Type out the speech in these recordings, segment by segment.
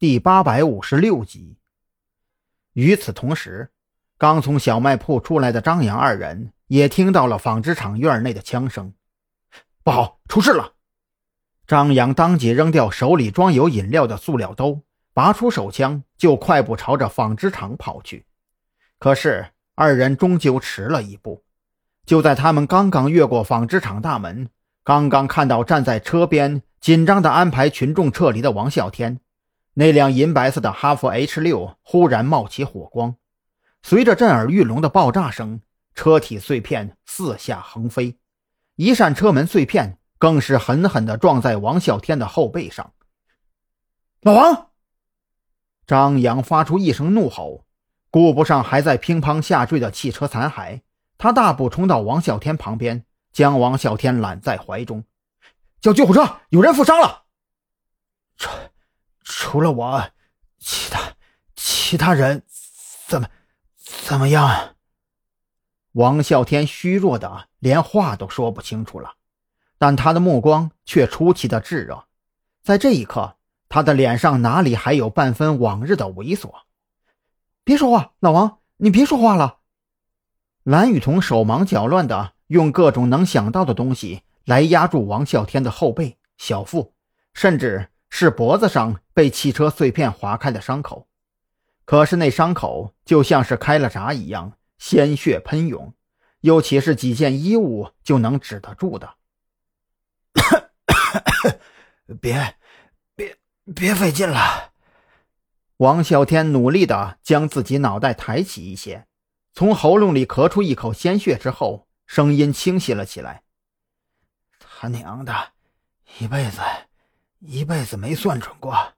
第八百五十六集。与此同时，刚从小卖铺出来的张扬二人也听到了纺织厂院内的枪声。不好，出事了！张扬当即扔掉手里装有饮料的塑料兜，拔出手枪，就快步朝着纺织厂跑去。可是二人终究迟了一步。就在他们刚刚越过纺织厂大门，刚刚看到站在车边紧张地安排群众撤离的王啸天。那辆银白色的哈弗 H 六忽然冒起火光，随着震耳欲聋的爆炸声，车体碎片四下横飞，一扇车门碎片更是狠狠地撞在王啸天的后背上。老王，张扬发出一声怒吼，顾不上还在乒乓下坠的汽车残骸，他大步冲到王啸天旁边，将王啸天揽在怀中，叫救护车，有人负伤了。除了我，其他其他人怎么怎么样？王啸天虚弱的连话都说不清楚了，但他的目光却出奇的炙热。在这一刻，他的脸上哪里还有半分往日的猥琐？别说话，老王，你别说话了。蓝雨桐手忙脚乱的用各种能想到的东西来压住王啸天的后背、小腹，甚至。是脖子上被汽车碎片划开的伤口，可是那伤口就像是开了闸一样，鲜血喷涌，又岂是几件衣物就能止得住的？别，别，别费劲了。王啸天努力的将自己脑袋抬起一些，从喉咙里咳出一口鲜血之后，声音清晰了起来：“他娘的，一辈子。”一辈子没算准过，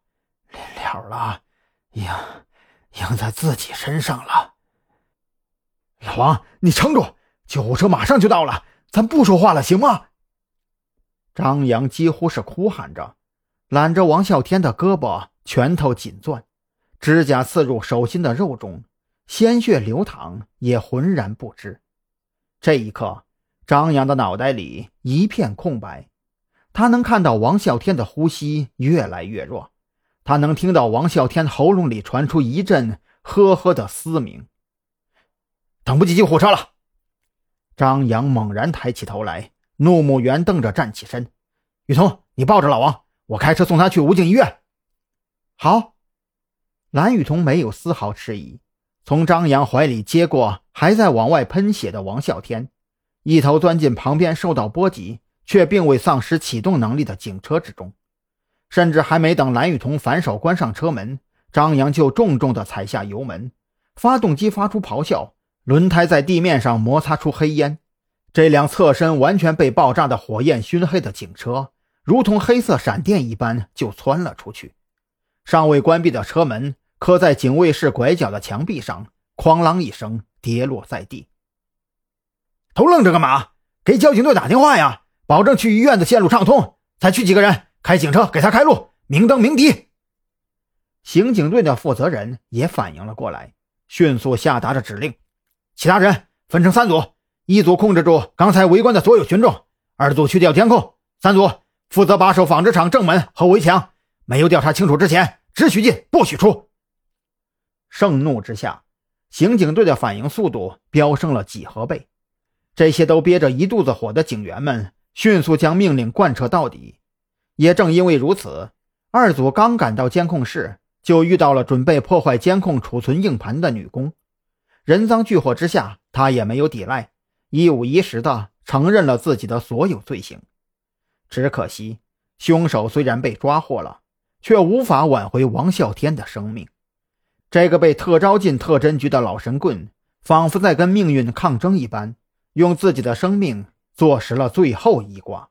临了了，赢赢在自己身上了。老王，你撑住，救护车马上就到了，咱不说话了，行吗？张扬几乎是哭喊着，揽着王啸天的胳膊，拳头紧攥，指甲刺入手心的肉中，鲜血流淌，也浑然不知。这一刻，张扬的脑袋里一片空白。他能看到王啸天的呼吸越来越弱，他能听到王啸天喉咙里传出一阵呵呵的嘶鸣。等不及救护车了！张扬猛然抬起头来，怒目圆瞪着站起身。雨桐，你抱着老王，我开车送他去武警医院。好。蓝雨桐没有丝毫迟疑，从张扬怀里接过还在往外喷血的王啸天，一头钻进旁边受到波及。却并未丧失启动能力的警车之中，甚至还没等蓝雨桐反手关上车门，张扬就重重地踩下油门，发动机发出咆哮，轮胎在地面上摩擦出黑烟。这辆侧身完全被爆炸的火焰熏黑的警车，如同黑色闪电一般就窜了出去。尚未关闭的车门磕在警卫室拐角的墙壁上，哐啷一声跌落在地。都愣着干嘛？给交警队打电话呀！保证去医院的线路畅通，才去几个人开警车给他开路，明灯明敌。刑警队的负责人也反应了过来，迅速下达着指令：其他人分成三组，一组控制住刚才围观的所有群众，二组去调监控，三组负责把守纺织厂正门和围墙。没有调查清楚之前，只许进不许出。盛怒之下，刑警队的反应速度飙升了几何倍。这些都憋着一肚子火的警员们。迅速将命令贯彻到底。也正因为如此，二组刚赶到监控室，就遇到了准备破坏监控储存硬盘的女工。人赃俱获之下，她也没有抵赖，一五一十的承认了自己的所有罪行。只可惜，凶手虽然被抓获了，却无法挽回王啸天的生命。这个被特招进特侦局的老神棍，仿佛在跟命运抗争一般，用自己的生命。坐实了最后一卦。